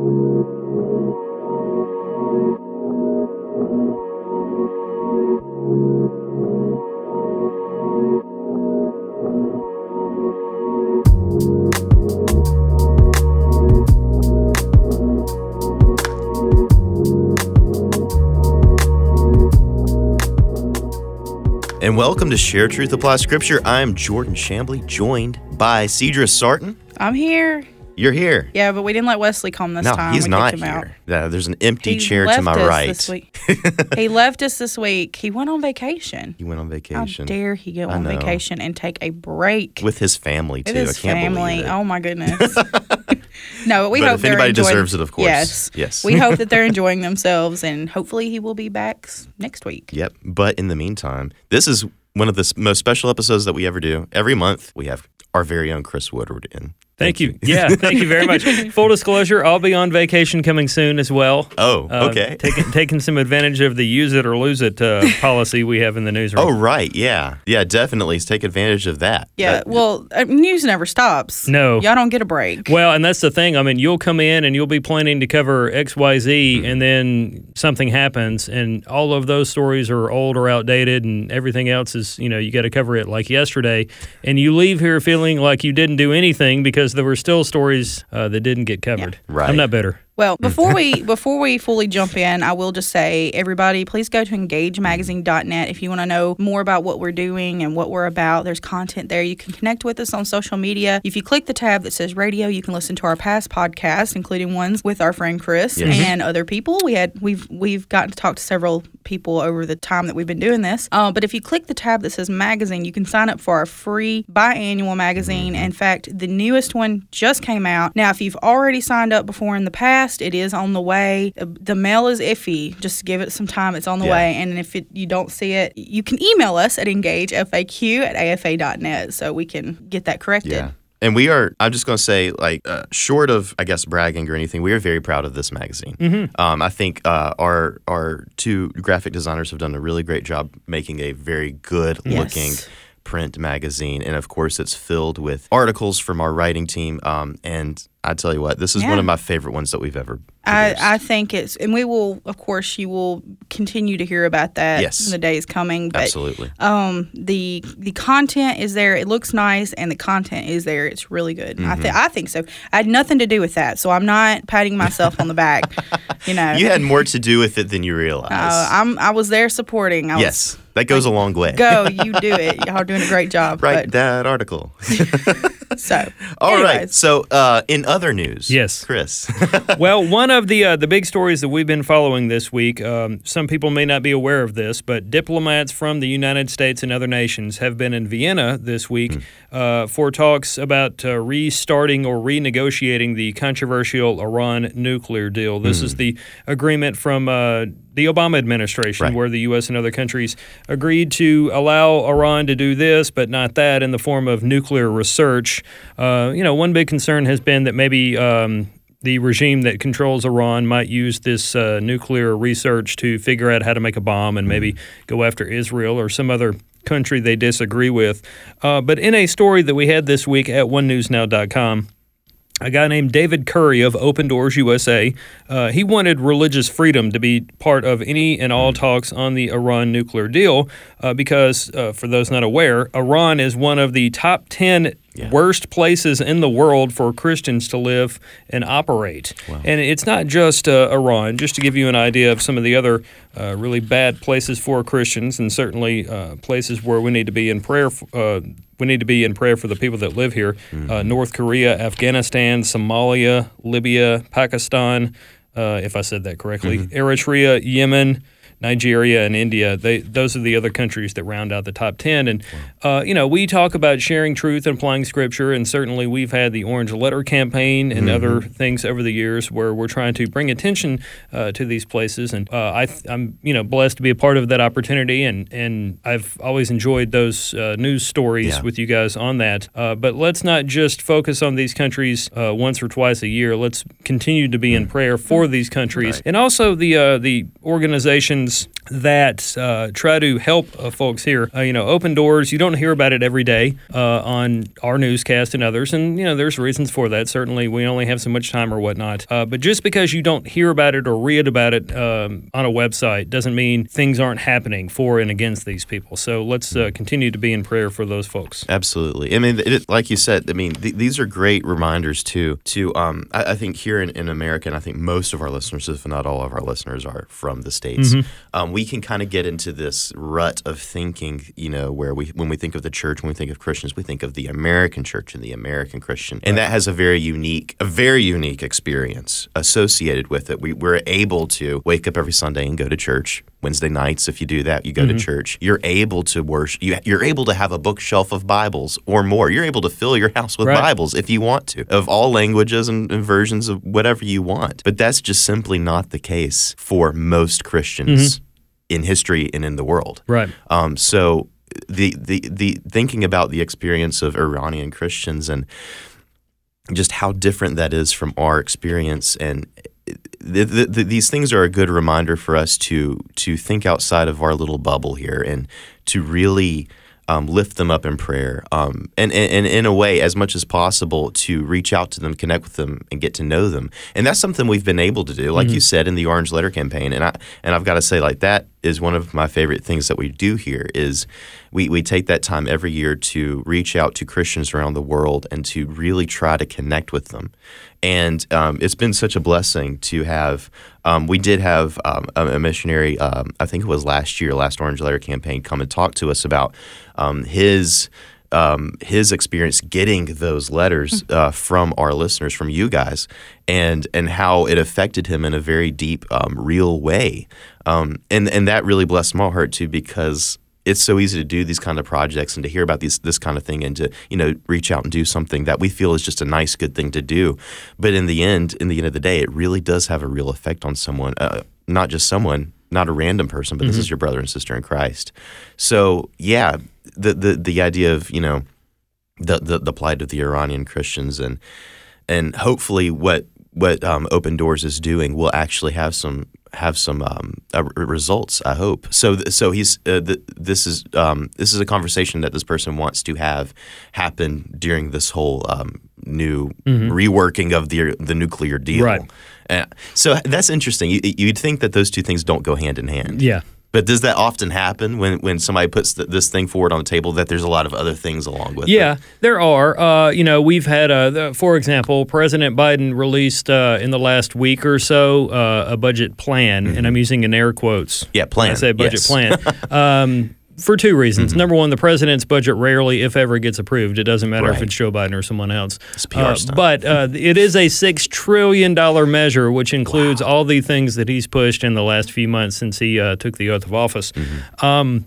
And welcome to Share Truth Apply Scripture. I'm Jordan Shambly, joined by Cedra Sarton. I'm here. You're here. Yeah, but we didn't let Wesley come this no, time. he's We not him out. here. Yeah, there's an empty He chair to left my us right. This week. he left us this week. He went on vacation. He went on vacation. How dare he go on vacation and take a break with his family too. with his family? Oh my goodness. no, but we But hope if anybody enjoying- deserves it, of course. Yes, Yes. we hope that they're enjoying themselves, and hopefully he will be back next week. Yep. But in the meantime, this is one of the most special episodes that we ever do. Every month, we have our very own Chris Woodward in. Thank, you. Yeah, thank you very much. Full disclosure, I'll be on vacation coming soon as well. Oh, Uh, okay. taking taking some advantage of the use it or lose it uh, policy we have in the newsroom. Oh, right. Yeah. Yeah, definitely. Take advantage of that. Yeah, That- well, uh, news never stops. No. y'all don't get a break. Well, and that's the thing. I mean, you'll come in and you'll be planning to cover X, Y, Z, Mm-hmm. and then something happens, and all of those stories are old or outdated, and everything else is, you know, you got to cover it like yesterday, and you leave here feeling like you didn't do anything because there were still stories uh, that didn't get covered. Right. I'm not bitter. Well, mm. before we before we fully jump in, I will just say, everybody, please go to engagemagazine.net if you want to know more about what we're doing and what we're about. There's content there. You can connect with us on social media. If you click the tab that says radio, you can listen to our past podcasts, including ones with our friend Chris Yes. Mm-hmm. and other people. We had we've we've gotten to talk to several people over the time that we've been doing this. Uh, but if you click the tab that says magazine, you can sign up for our free biannual magazine. Mm-hmm. In fact, the newest one just came out. Now, if you've already signed up before in the past, it is on the way. Uh, The mail is iffy. Just give it some time. It's on the Yeah. way. And if it, you don't see it, you can email us at engagefaq at afa.net so we can get that corrected. Yeah. And we are, I'm just going to say, like, uh, short of, I guess, bragging or anything, we are very proud of this magazine. Mm-hmm. Um, I think uh, our our two graphic designers have done a really great job making a very good looking Yes. print magazine. And of course, it's filled with articles from our writing team. Um, and I tell you what, this is one of my favorite ones that we've ever I. I think it's, and we will, of course, you will continue to hear about that Yes. in the days coming. But Absolutely. um, the the content is there. It looks nice, and the content is there. It's really good. I Mm-hmm. think I think so. I had nothing to do with that, so I'm not patting myself on the back. You know, You had more to do with it than you realize. uh, I'm I was there supporting. I was, yes, that goes a long way. Go, you do it. Y'all are doing a great job. Write that article. So, All right. anyways. So, uh, in other news, Yes. Chris. well, one of the uh, the big stories that we've been following this week. Um, some people may not be aware of this, but diplomats from the United States and other nations have been in Vienna this week uh, for talks about uh, restarting or renegotiating the controversial Iran nuclear deal. This is the agreement from. The Obama administration, Right. where the U.S. and other countries agreed to allow Iran to do this, but not that, in the form of nuclear research. Uh, you know, one big concern has been that maybe um, the regime that controls Iran might use this uh, nuclear research to figure out how to make a bomb and maybe go after Israel or some other country they disagree with. Uh, but in a story that we had this week at onenewsnow.com, a guy named David Curry of Open Doors USA. Uh, he wanted religious freedom to be part of any and all talks on the Iran nuclear deal uh, because, uh, for those not aware, Iran is one of the top 10 worst places in the world for Christians to live and operate. And it's not just uh, Iran, just to give you an idea of some of the other uh, really bad places for Christians and certainly uh, places where we need to be in prayer. f- Uh, we need to be in prayer for the people that live here. Uh, North Korea, Afghanistan, Somalia, Libya, Pakistan, uh, if I said that correctly, Eritrea, Yemen, Nigeria, and India. They those are the other countries that round out the top ten. And uh, you know, we talk about sharing truth and applying Scripture, and certainly we've had the Orange Letter campaign and other things over the years where we're trying to bring attention uh, to these places. And uh, I th- I'm you know blessed to be a part of that opportunity, and and I've always enjoyed those uh, news stories Yeah. with you guys on that. Uh, but let's not just focus on these countries uh, once or twice a year. Let's continue to be in prayer for these countries, and also the uh, the organizations things that uh, try to help uh, folks here. Uh, you know, open doors. You don't hear about it every day uh, on our newscast and others, and you know, there's reasons for that. Certainly, we only have so much time or whatnot. Uh, but just because you don't hear about it or read about it um, on a website doesn't mean things aren't happening for and against these people. So let's uh, continue to be in prayer for those folks. Absolutely. I mean, it, like you said, I mean, th- these are great reminders too. To um, I, I think here in, in America, and I think most of our listeners, if not all of our listeners, are from the states. Um, we can kind of get into this rut of thinking, you know, where we when we think of the church, when we think of Christians, we think of the American church and the American Christian, and that has a very unique, a very unique experience associated with it. We, we're able to wake up every Sunday and go to church. Wednesday nights, if you do that, you go to church. You're able to worship. You, you're able to have a bookshelf of Bibles or more. You're able to fill your house with Right. Bibles if you want to, of all languages and, and versions of whatever you want. But that's just simply not the case for most Christians in history and in the world. Right. Um, so the, the the thinking about the experience of Iranian Christians and just how different that is from our experience and th- th- th- these things are a good reminder for us to to think outside of our little bubble here and to really um, lift them up in prayer um, and, and, and in a way as much as possible to reach out to them connect with them and get to know them. And that's something we've been able to do like you said in the orange letter campaign. And I and I've got to say like that is one of my favorite things that we do here is we, we take that time every year to reach out to Christians around the world and to really try to connect with them. And um, it's been such a blessing to have. Um, we did have um, a, a missionary, um, I think it was last year, last Orange Letter campaign, come and talk to us about um, his um, his experience getting those letters uh, from our listeners, from you guys, and and how it affected him in a very deep, um, real way, um, and and that really blessed my heart too because it's so easy to do these kind of projects and to hear about these this kind of thing and to you know reach out and do something that we feel is just a nice good thing to do, but in the end, in the end of the day, it really does have a real effect on someone, uh, not just someone. Not a random person, but this is your brother and sister in Christ. So yeah, the the the idea of you know the, the the plight of the Iranian Christians and and hopefully what what um, Open Doors is doing will actually have some have some um, uh, results. I hope so. th- So he's uh, th- this is um, this is a conversation that this person wants to have happen during this whole um, new reworking of the the nuclear deal. Right. Uh, so that's interesting. You, you'd think that those two things don't go hand in hand. Yeah. But does that often happen when, when somebody puts th- this thing forward on the table that there's a lot of other things along with Yeah, it? Yeah, there are. Uh, you know, we've had, uh, the, for example, President Biden released uh, in the last week or so uh, a budget plan, and I'm using in air quotes. Yeah, Mm-hmm. plan. I say budget yes. plan. um, for two reasons. Mm-hmm. Number one, the president's budget rarely, if ever, gets approved. It doesn't matter if it's Joe Biden or someone else. It's a PR Uh, but uh, it is a six trillion dollar measure, which includes all the things that he's pushed in the last few months since he uh, took the oath of office. Mm-hmm. Um,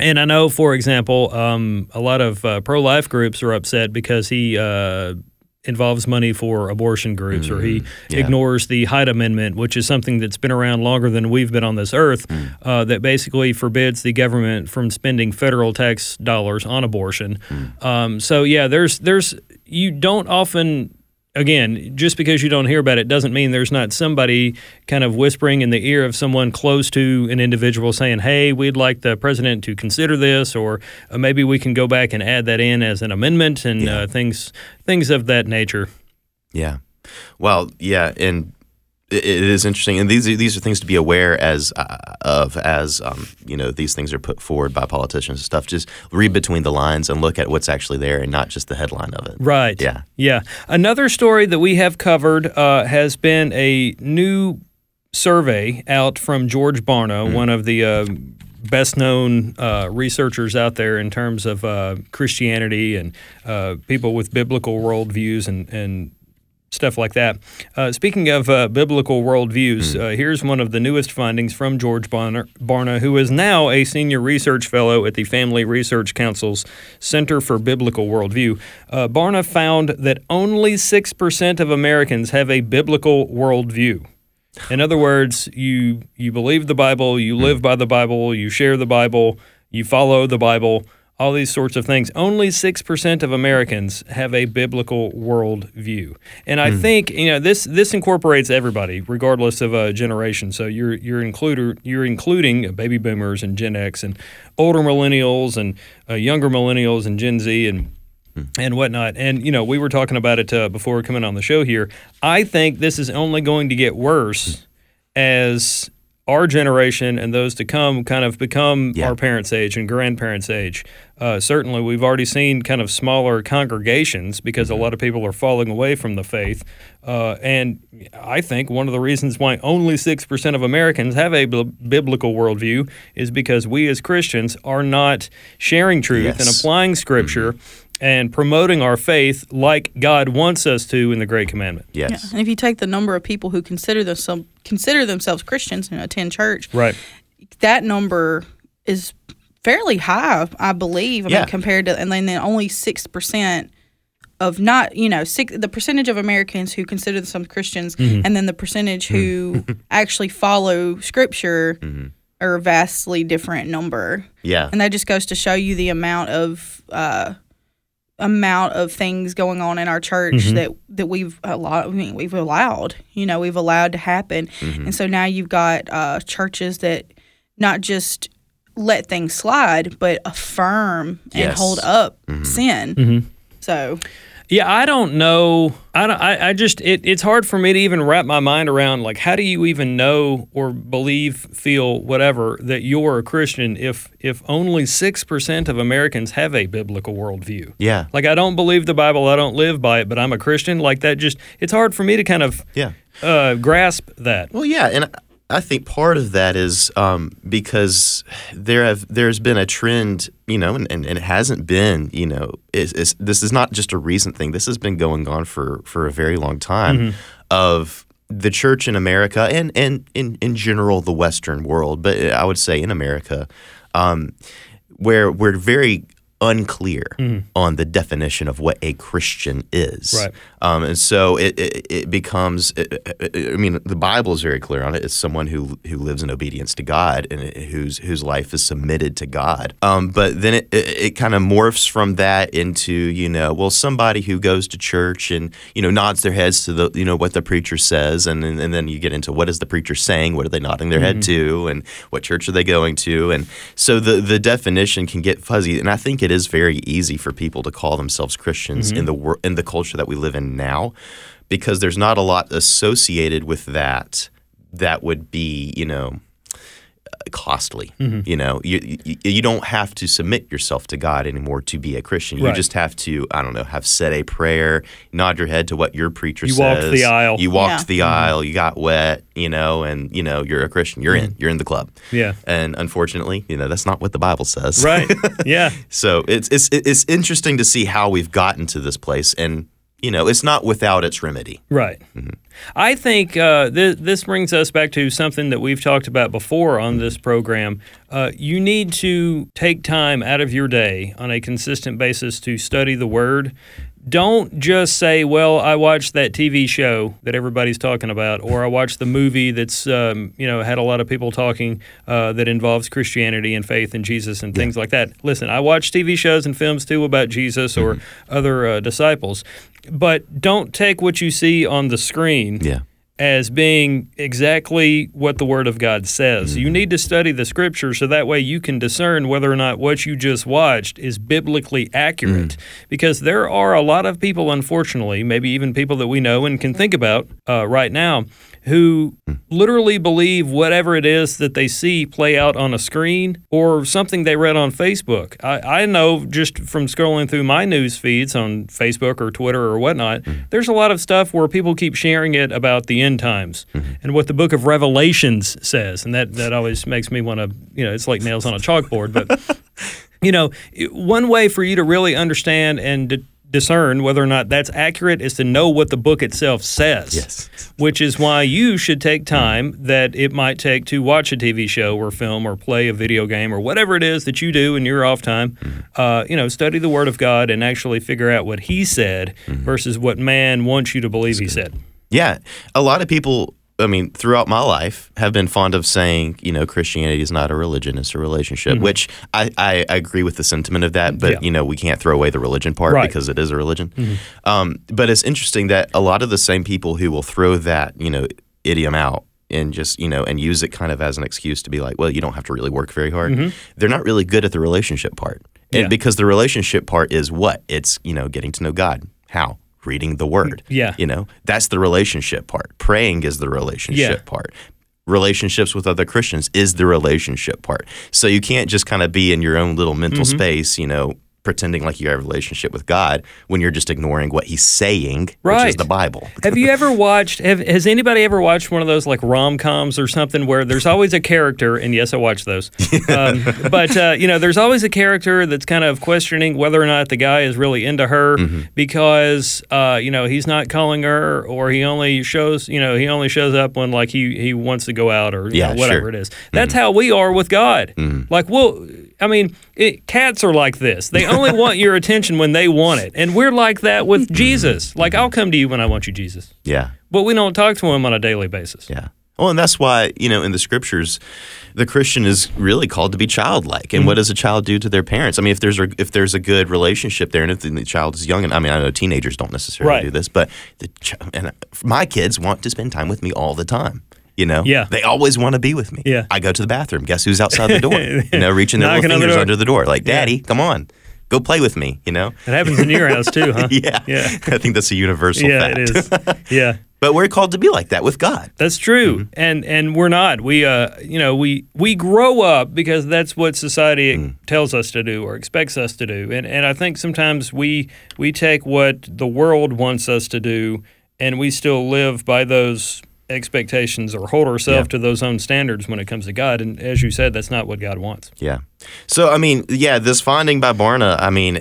and I know, for example, um, a lot of uh, pro life groups are upset because he uh, involves money for abortion groups or he yeah. ignores the Hyde Amendment, which is something that's been around longer than we've been on this earth, uh, that basically forbids the government from spending federal tax dollars on abortion. Um, so, yeah, there's, there's, you don't often. Again, just because you don't hear about it doesn't mean there's not somebody kind of whispering in the ear of someone close to an individual saying, "Hey, we'd like the president to consider this, or uh, maybe we can go back and add that in as an amendment and Yeah. uh, things things of that nature." Yeah. Well, yeah, and it, it is interesting, and these are, these are things to be aware as uh, of as um, you know these things are put forward by politicians and stuff. Just read between the lines and look at what's actually there, and not just the headline of it. Right. Yeah. Yeah. Another story that we have covered uh, has been a new survey out from George Barna, one of the uh, best known uh, researchers out there in terms of uh, Christianity and uh, people with biblical worldviews and, and stuff like that. Uh, speaking of uh, biblical worldviews, uh, here's one of the newest findings from George Barna, Barna, who is now a senior research fellow at the Family Research Council's Center for Biblical Worldview. Uh, Barna found that only 6% of Americans have a biblical worldview. In other words, you you believe the Bible, you live by the Bible, you share the Bible, you follow the Bible. All these sorts of things. Only 6% of Americans have a biblical worldview. And I think, you know, this this incorporates everybody regardless of a generation. So you're you're included you're including baby boomers and Gen X and older millennials and uh, younger millennials and Gen Z and and whatnot. And you know, we were talking about it uh, before coming on the show here. I think this is only going to get worse as our generation and those to come kind of become Yeah. our parents' age and grandparents' age. Uh, certainly, we've already seen kind of smaller congregations because a lot of people are falling away from the faith. Uh, and I think one of the reasons why only 6% of Americans have a biblical worldview is because we as Christians are not sharing truth and applying scripture. And promoting our faith like God wants us to in the Great Commandment. Yeah. Yes. And if you take the number of people who consider themselves consider themselves Christians and attend church, Right. that number is fairly high, I believe. I Yeah. mean, compared to, and then then only six percent of not, you know, six, the percentage of Americans who consider themselves Christians, mm-hmm. and then the percentage who mm-hmm. actually follow Scripture mm-hmm. are a vastly different number, Yeah. and that just goes to show you the amount of. Uh, amount of things going on in our church mm-hmm. that that we've a lot I mean, we've allowed you know we've allowed to happen. Mm-hmm. And so now you've got uh, churches that not just let things slide but affirm and hold up mm-hmm. sin. So Yeah, I don't know. I, don't, I, I just it, it's hard for me to even wrap my mind around like how do you even know or believe, feel whatever that you're a Christian if if only six percent of Americans have a biblical worldview. Yeah. Like I don't believe the Bible, I don't live by it, but I'm a Christian. Like that, just it's hard for me to kind of Yeah. uh, grasp that. Well, yeah, and I think part of that is um, because there have there's been a trend, you know, and, and, and it hasn't been, you know, is, is this is not just a recent thing. This has been going on for for a very long time of the church in America and and in in general the Western world, but I would say in America, um, where we're very unclear on the definition of what a Christian is. Right. Um, and so it, it, it becomes, I mean, the Bible is very clear on it. It's someone who who lives in obedience to God and whose whose life is submitted to God. Um, but then it, it, kind of morphs from that into, you know, well, somebody who goes to church and, you know, nods their heads to the, you know, what the preacher says. And, and, and then you get into what is the preacher saying? What are they nodding their head mm-hmm. to? And what church are they going to? And so the, the definition can get fuzzy. And I think it is very easy for people to call themselves Christians in mm-hmm. the wor- in the culture that we live in now because there's not a lot associated with that that would be, you know, costly. Mm-hmm. You know, you, you you don't have to submit yourself to God anymore to be a Christian. You just have to, I don't know, have said a prayer, nod your head to what your preacher said. You says. walked the aisle. You walked Yeah. the mm-hmm. aisle. You got wet. You know, and you know you're a Christian. You're in. Mm-hmm. You're in the club. Yeah. And unfortunately, you know that's not what the Bible says. Right. Yeah. So it's it's it's interesting to see how we've gotten to this place, and you know it's not without its remedy. Right. I think uh, th- this brings us back to something that we've talked about before on this program. Uh, you need to take time out of your day on a consistent basis to study the Word. Don't just say, "Well, I watched that TV show that everybody's talking about," or "I watched the movie that's um, you know had a lot of people talking uh, that involves Christianity and faith in Jesus and things like that." Listen, I watch TV shows and films too about Jesus or other uh, disciples, but don't take what you see on the screen Yeah. As being exactly what the Word of God says. You need to study the Scripture so that way you can discern whether or not what you just watched is biblically accurate. Because there are a lot of people, unfortunately, maybe even people that we know and can think about uh, right now, who hmm. literally believe whatever it is that they see play out on a screen or something they read on Facebook. I, I know just from scrolling through my news feeds on Facebook or Twitter or whatnot, hmm. there's a lot of stuff where people keep sharing it about the end times hmm. and what the book of Revelations says. And that, that always makes me want to, you know, it's like nails on a chalkboard. But, you know, one way for you to really understand and discern whether or not that's accurate is to know what the book itself says Yes. which is why you should take time that it might take to watch a TV show or film or play a video game or whatever it is that you do in your off time. Uh, you know, study the Word of God and actually figure out what He said versus what man wants you to believe He said. Yeah, a lot of people I mean, throughout my life, have been fond of saying, you know, Christianity is not a religion; it's a relationship. Mm-hmm. Which I, I, I agree with the sentiment of that, but Yeah. you know, we can't throw away the religion part Right. because it is a religion. Mm-hmm. Um, but it's interesting that a lot of the same people who will throw that, you know, idiom out and just you know and use it kind of as an excuse to be like, well, you don't have to really work very hard. Mm-hmm. They're not really good at the relationship part, and Yeah. because the relationship part is what it's you know getting to know God. How reading the Word. Yeah. You know, that's the relationship part. Praying is the relationship Yeah. part. Relationships with other Christians is the relationship part. So you can't just kind of be in your own little mental Mm-hmm. space, you know, pretending like you have a relationship with God when you're just ignoring what he's saying, which is Right. the Bible. Have you ever watched? Have, has anybody ever watched one of those like rom coms or something where there's always a character? And yes, I watch those. Um, but uh, you know, there's always a character that's kind of questioning whether or not the guy is really into her Mm-hmm. because uh, you know he's not calling her, or he only shows you know he only shows up when like he he wants to go out or you Yeah, know, whatever sure. it is. That's how we are with God. Like, well, I mean, it, cats are like this. They only want your attention when they want it, and we're like that with Jesus. Like, I'll come to you when I want you, Jesus. Yeah. But we don't talk to him on a daily basis. Yeah. Well, and that's why, you know, in the scriptures, the Christian is really called to be childlike. And Mm-hmm. what does a child do to their parents? I mean, if there's a, if there's a good relationship there and if the child is young, and I mean, I know teenagers don't necessarily Right. do this, but the and my kids want to spend time with me all the time. You know, Yeah. they always want to be with me. Yeah. I go to the bathroom. Guess who's outside the door? you know, reaching their little on the fingers under the door, like, "Daddy, come on, go play with me." You know, It happens in your house too, huh? yeah, Yeah. I think that's a universal Yeah, fact. it is. Yeah. but we're called to be like that with God. That's true, Mm-hmm. and and we're not. We uh, you know, we we grow up because that's what society Mm. tells us to do or expects us to do, and and I think sometimes we we take what the world wants us to do, and we still live by those expectations or hold ourselves Yeah. to those own standards when it comes to God. And as you said, that's not what God wants. Yeah. So I mean, yeah, this finding by Barna, I mean,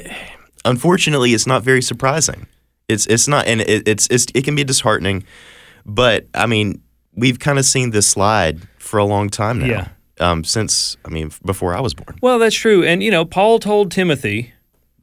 unfortunately, it's not very surprising. It's it's not, and it, it's, it's it can be disheartening, but I mean, we've kind of seen this slide for a long time now. Yeah. Um, since I mean, before I was born. Well, that's true. And, you know, Paul told Timothy,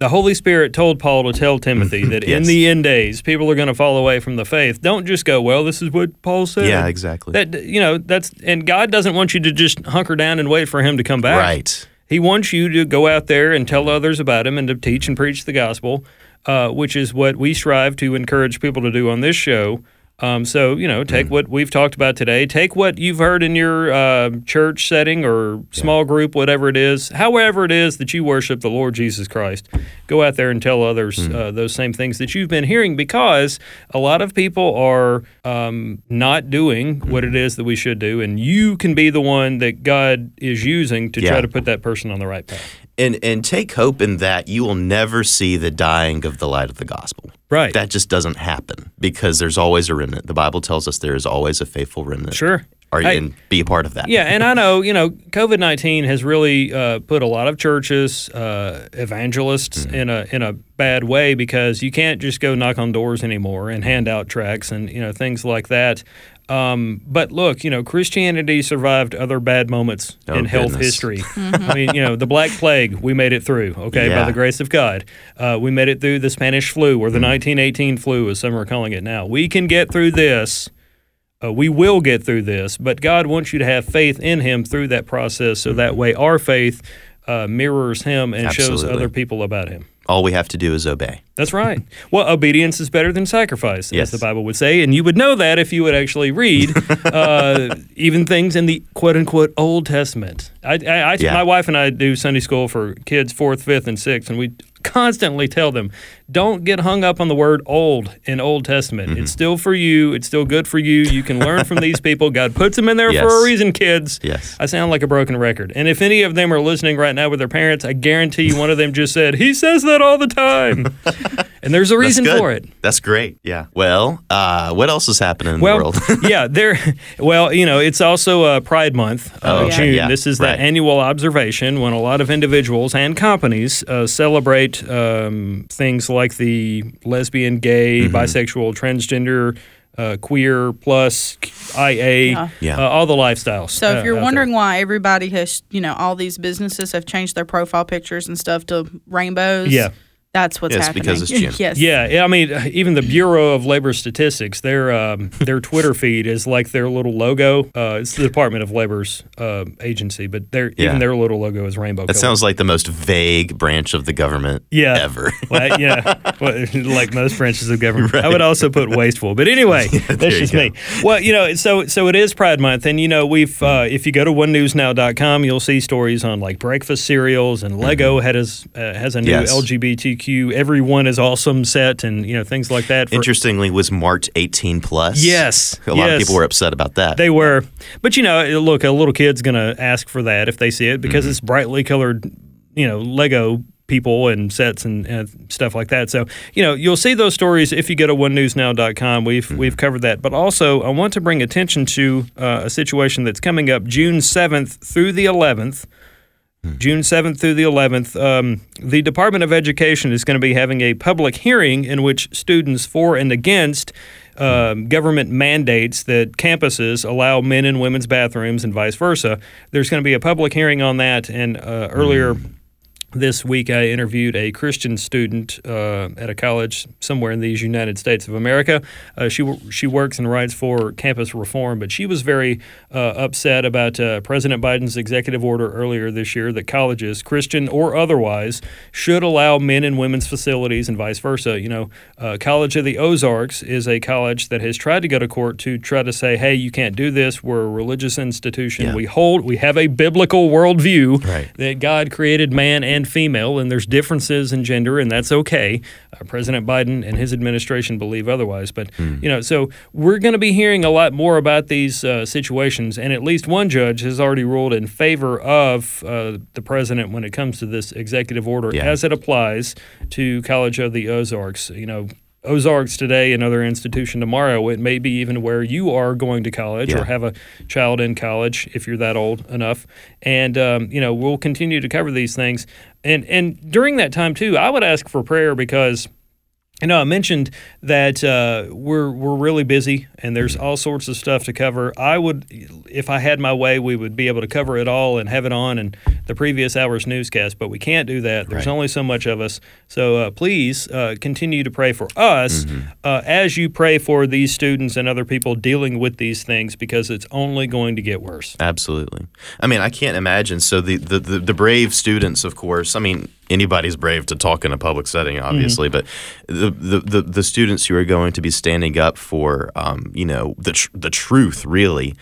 the Holy Spirit told Paul to tell Timothy that in the end days, people are going to fall away from the faith. Don't just go, well, this is what Paul said. Yeah, exactly. That, you know, that's, and God doesn't want you to just hunker down and wait for him to come back. right. He wants you to go out there and tell others about him and to teach and preach the gospel, uh, which is what we strive to encourage people to do on this show. Um, so, you know, take what we've talked about today, take what you've heard in your uh, church setting or small group, whatever it is, however it is that you worship the Lord Jesus Christ. Go out there and tell others uh, those same things that you've been hearing because a lot of people are um, not doing what it is that we should do. And you can be the one that God is using to try to put that person on the right path. And and take hope in that you will never see the dying of the light of the gospel. Right. That just doesn't happen because there's always a remnant. The Bible tells us there is always a faithful remnant. Sure. Are Hey, and be a part of that. Yeah, and I know, you know, COVID 19 has really uh, put a lot of churches, uh, evangelists Mm-hmm. in a in a bad way because you can't just go knock on doors anymore and hand out tracts and, you know, things like that. Um, but look, you know, Christianity survived other bad moments Oh, in health goodness. history. I mean, you know, the Black Plague, we made it through, okay, by the grace of God. Uh, we made it through the Spanish flu or the Mm-hmm. 1918 flu, as some are calling it now. We can get through this. Uh, we will get through this, but God wants you to have faith in Him through that process, so that way our faith uh, mirrors Him and shows other people about Him. All we have to do is obey. That's right. well, obedience is better than sacrifice, Yes. as the Bible would say, and you would know that if you would actually read uh, even things in the quote unquote Old Testament. I, I, I Yeah. my wife and I do Sunday school for kids fourth, fifth, and sixth, and we constantly tell them don't get hung up on the word old in Old Testament. Mm-hmm. It's still for you. It's still good for you. You can learn from these people. God puts them in there for a reason, kids. Yes. I sound like a broken record. And if any of them are listening right now with their parents, I guarantee you one of them just said, He says that all the time. and there's a reason for it. That's great. Yeah. Well, uh, what else is happening in Well, the world? yeah, there. Well, you know, it's also uh, Pride Month, uh, Oh, okay, June. yeah, this is right. that annual observation when a lot of individuals and companies uh, celebrate um, things like the lesbian, gay, Mm-hmm. bisexual, transgender. Uh, queer plus IA, Yeah. Yeah. Uh, all the lifestyles. So uh, if you're out there. wondering why everybody has, you know, all these businesses have changed their profile pictures and stuff to rainbows, Yeah. That's what's Yes, happening. because it's June. yes. Yeah, yeah, I mean, even the Bureau of Labor Statistics, their um, their Twitter feed is like their little logo. Uh, it's the Department of Labor's uh, agency, but their Yeah. even their little logo is rainbow. That colored. sounds like the most vague branch of the government Yeah. ever. Well, yeah, well, like most branches of government. I would also put wasteful, but anyway, there that's just go. me. Well, you know, so so it is Pride Month, and you know, we've uh, if you go to onenewsnow.com, you'll see stories on like breakfast cereals and Lego had has uh, has a new Mm-hmm. Yes. LGBTQ barbecue, everyone is awesome set, and you know things like that. For, Interestingly, was marked 18 plus. Yes, a lot yes. of people were upset about that. They were, but you know, look, a little kid's gonna ask for that if they see it because mm-hmm. it's brightly colored, you know, Lego people and sets and, and, stuff like that. So, you know, you'll see those stories if you go to onenewsnow.com. We've mm-hmm. we've covered that. But also, I want to bring attention to uh, a situation that's coming up June 7th through the 11th June 7th through the 11th, um, the Department of Education is going to be having a public hearing in which students for and against um, government mandates that campuses allow men and women's bathrooms and vice versa. There's going to be a public hearing on that. And uh, earlier this week, I interviewed a Christian student uh, at a college somewhere in these United States of America. Uh, she she works and writes for Campus Reform, but she was very uh, upset about uh, President Biden's executive order earlier this year that colleges, Christian or otherwise, should allow men and women's facilities and vice versa. You know, uh, College of the Ozarks is a college that has tried to go to court to try to say, "Hey, you can't do this. We're a religious institution. Yeah. We hold, we have a biblical worldview Right. that God created man and female, and there's differences in gender, and that's okay. Uh, President Biden and his administration believe otherwise, but you know, so we're going to be hearing a lot more about these uh, situations, and at least one judge has already ruled in favor of uh, the president when it comes to this executive order Yeah. as it applies to College of the Ozarks. You know. Ozarks today, another institution tomorrow. It may be even where you are going to college Yeah. or have a child in college if you're that old enough. And um, you know, we'll continue to cover these things. And and during that time too, I would ask for prayer because you know, I mentioned that uh, we're we're really busy and there's all sorts of stuff to cover. I would, if I had my way, we would be able to cover it all and have it on in the previous hour's newscast, but we can't do that. There's Right. only so much of us. So uh, please uh, continue to pray for us uh, as you pray for these students and other people dealing with these things because it's only going to get worse. Absolutely. I mean, I can't imagine. So the, the, the, the brave students, of course, I mean, anybody's brave to talk in a public setting, obviously, but the, the, the, the students who are going to be standing up for, um, you know, the, tr- the truth, really,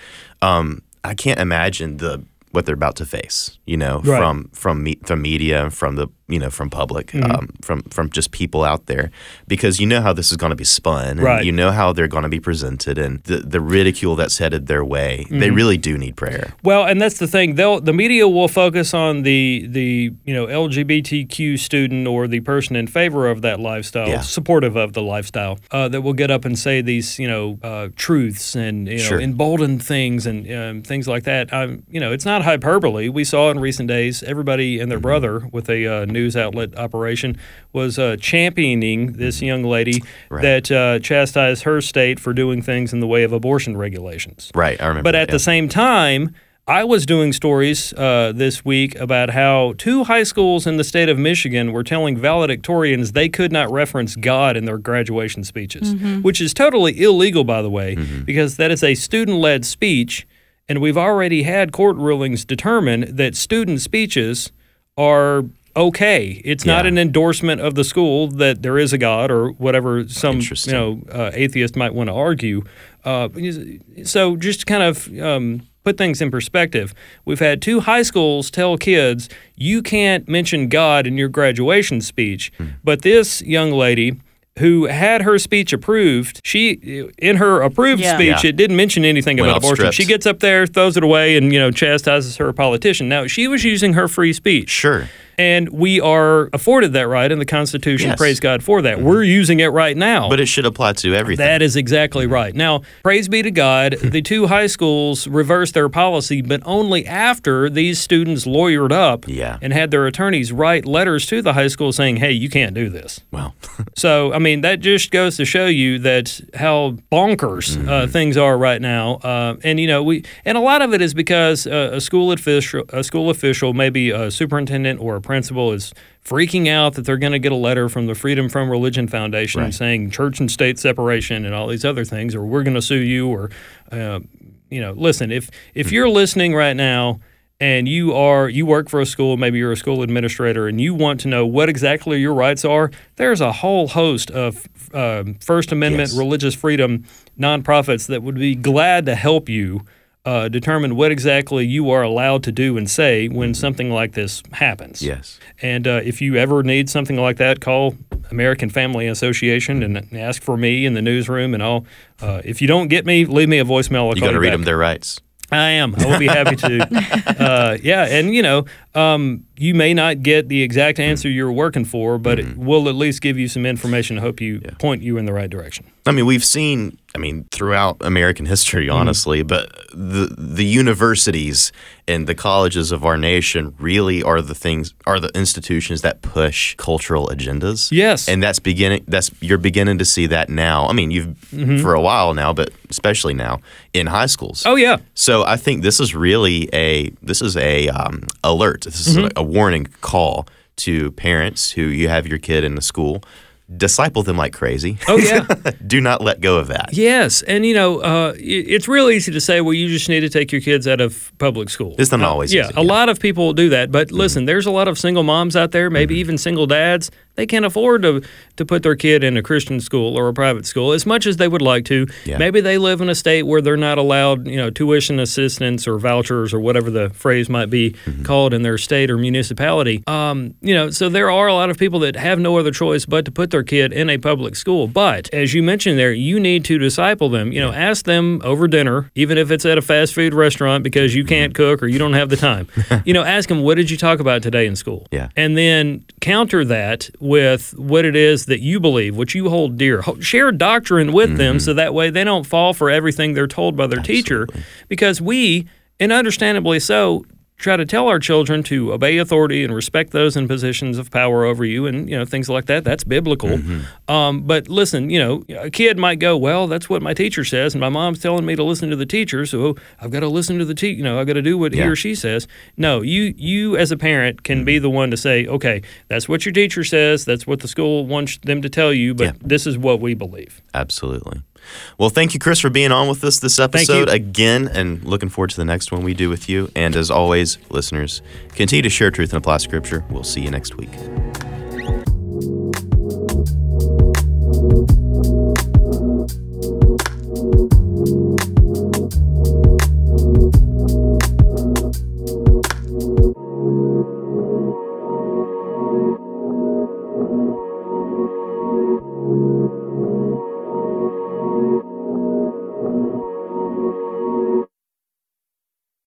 um, I can't imagine the what they're about to face, you know, Right. from from me, from media, from the you know from public, Mm-hmm. um, from from just people out there, because you know how this is going to be spun, and Right. you know how they're going to be presented, and the the ridicule that's headed their way. Mm-hmm. They really do need prayer. Well, and that's the thing. They'll the media will focus on the the you know LGBTQ student or the person in favor of that lifestyle, Yeah. supportive of the lifestyle, uh, that will get up and say these you know uh, truths and you know Sure. embolden things and um, things like that. Um, you know, it's not hyperbole. We saw in recent days everybody and their brother with a uh, news outlet operation was uh, championing this young lady Right. that uh, chastised her state for doing things in the way of abortion regulations. Right, I remember. But that, at yeah. the same time, I was doing stories uh, this week about how two high schools in the state of Michigan were telling valedictorians they could not reference God in their graduation speeches, which is totally illegal, by the way, Mm-hmm. because that is a student led speech. And we've already had court rulings determine that student speeches are okay. It's not an endorsement of the school that there is a God or whatever some you know uh, atheist might want to argue. Uh, so just to kind of um, put things in perspective, we've had two high schools tell kids you can't mention God in your graduation speech, Hmm. but this young lady. Who had her speech approved? She, in her approved Yeah. speech, Yeah. it didn't mention anything Went about abortion. script. She gets up there, throws it away, and you know chastises her politician. Now she was using her free speech. Sure. And we are afforded that right in the Constitution. Yes. Praise God for that. We're using it right now. But it should apply to everything. That is exactly right. Now, praise be to God, the two high schools reversed their policy, but only after these students lawyered up Yeah. and had their attorneys write letters to the high school saying, hey, you can't do this. well, So, I mean, that just goes to show you that how bonkers uh, Mm-hmm. things are right now. Uh, and you know, we and a lot of it is because uh, a school official, a school official, maybe a superintendent or a principal is freaking out that they're going to get a letter from the Freedom from Religion Foundation Right. saying church and state separation and all these other things, or we're going to sue you, or uh, you know, listen, if if you're listening right now and you are you work for a school, maybe you're a school administrator, and you want to know what exactly your rights are, there's a whole host of um, First Amendment Yes. religious freedom nonprofits that would be glad to help you. Uh, determine what exactly you are allowed to do and say when something like this happens. Yes. And uh, if you ever need something like that, call American Family Association and ask for me in the newsroom. And I'll, uh, if you don't get me, leave me a voicemail. I'll You got to read back. them their rights. I am. I will be happy to. uh, yeah, and you know, um, you may not get the exact answer you're working for, but Mm-hmm. it will at least give you some information to help you point you in the right direction. I mean, we've seen, I mean, throughout American history, Mm-hmm. honestly, but the the universities and the colleges of our nation really are the things, are the institutions that push cultural agendas. Yes. And that's beginning, that's, you're beginning to see that now. I mean, you've, for a while now, but especially now in high schools. Mm-hmm. Oh yeah, So I think this is really a this is a um, alert. This is Mm-hmm. a, a warning call to parents who you have your kid in the school. Disciple them like crazy. oh yeah. Do not let go of that. Yes, and you know, uh, it's real easy to say, well, you just need to take your kids out of public school. It's not Uh, always Yeah, easy, a yeah. Mm-hmm. lot of people do that, but listen, there's a lot of single moms out there, maybe even single dads. They can't afford to to put their kid in a Christian school or a private school as much as they would like to. Yeah. Maybe they live in a state where they're not allowed, you know, tuition assistance or vouchers or whatever the phrase might be Mm-hmm. called in their state or municipality. Um, you know, so there are a lot of people that have no other choice but to put their kid in a public school. But as you mentioned there, you need to disciple them. You know, ask them over dinner, even if it's at a fast food restaurant because you can't cook or you don't have the time. you know, ask them, what did you talk about today in school? Yeah. And then counter that with what it is that you believe, what you hold dear. Share doctrine with them mm-hmm. so that way they don't fall for everything they're told by their teacher. Because we, and understandably so, try to tell our children to obey authority and respect those in positions of power over you and you know things like that. That's biblical. Um, but listen you know a kid might go well that's what my teacher says and my mom's telling me to listen to the teacher so i've got to listen to the teacher you know i've got to do what he or she says. No you you as a parent can be the one to say okay that's what your teacher says that's what the school wants them to tell you but Yeah. this is what we believe. Absolutely. Well, thank you, Chris, for being on with us this episode again, and looking forward to the next one we do with you. And as always, listeners, continue to share truth and apply scripture. We'll see you next week.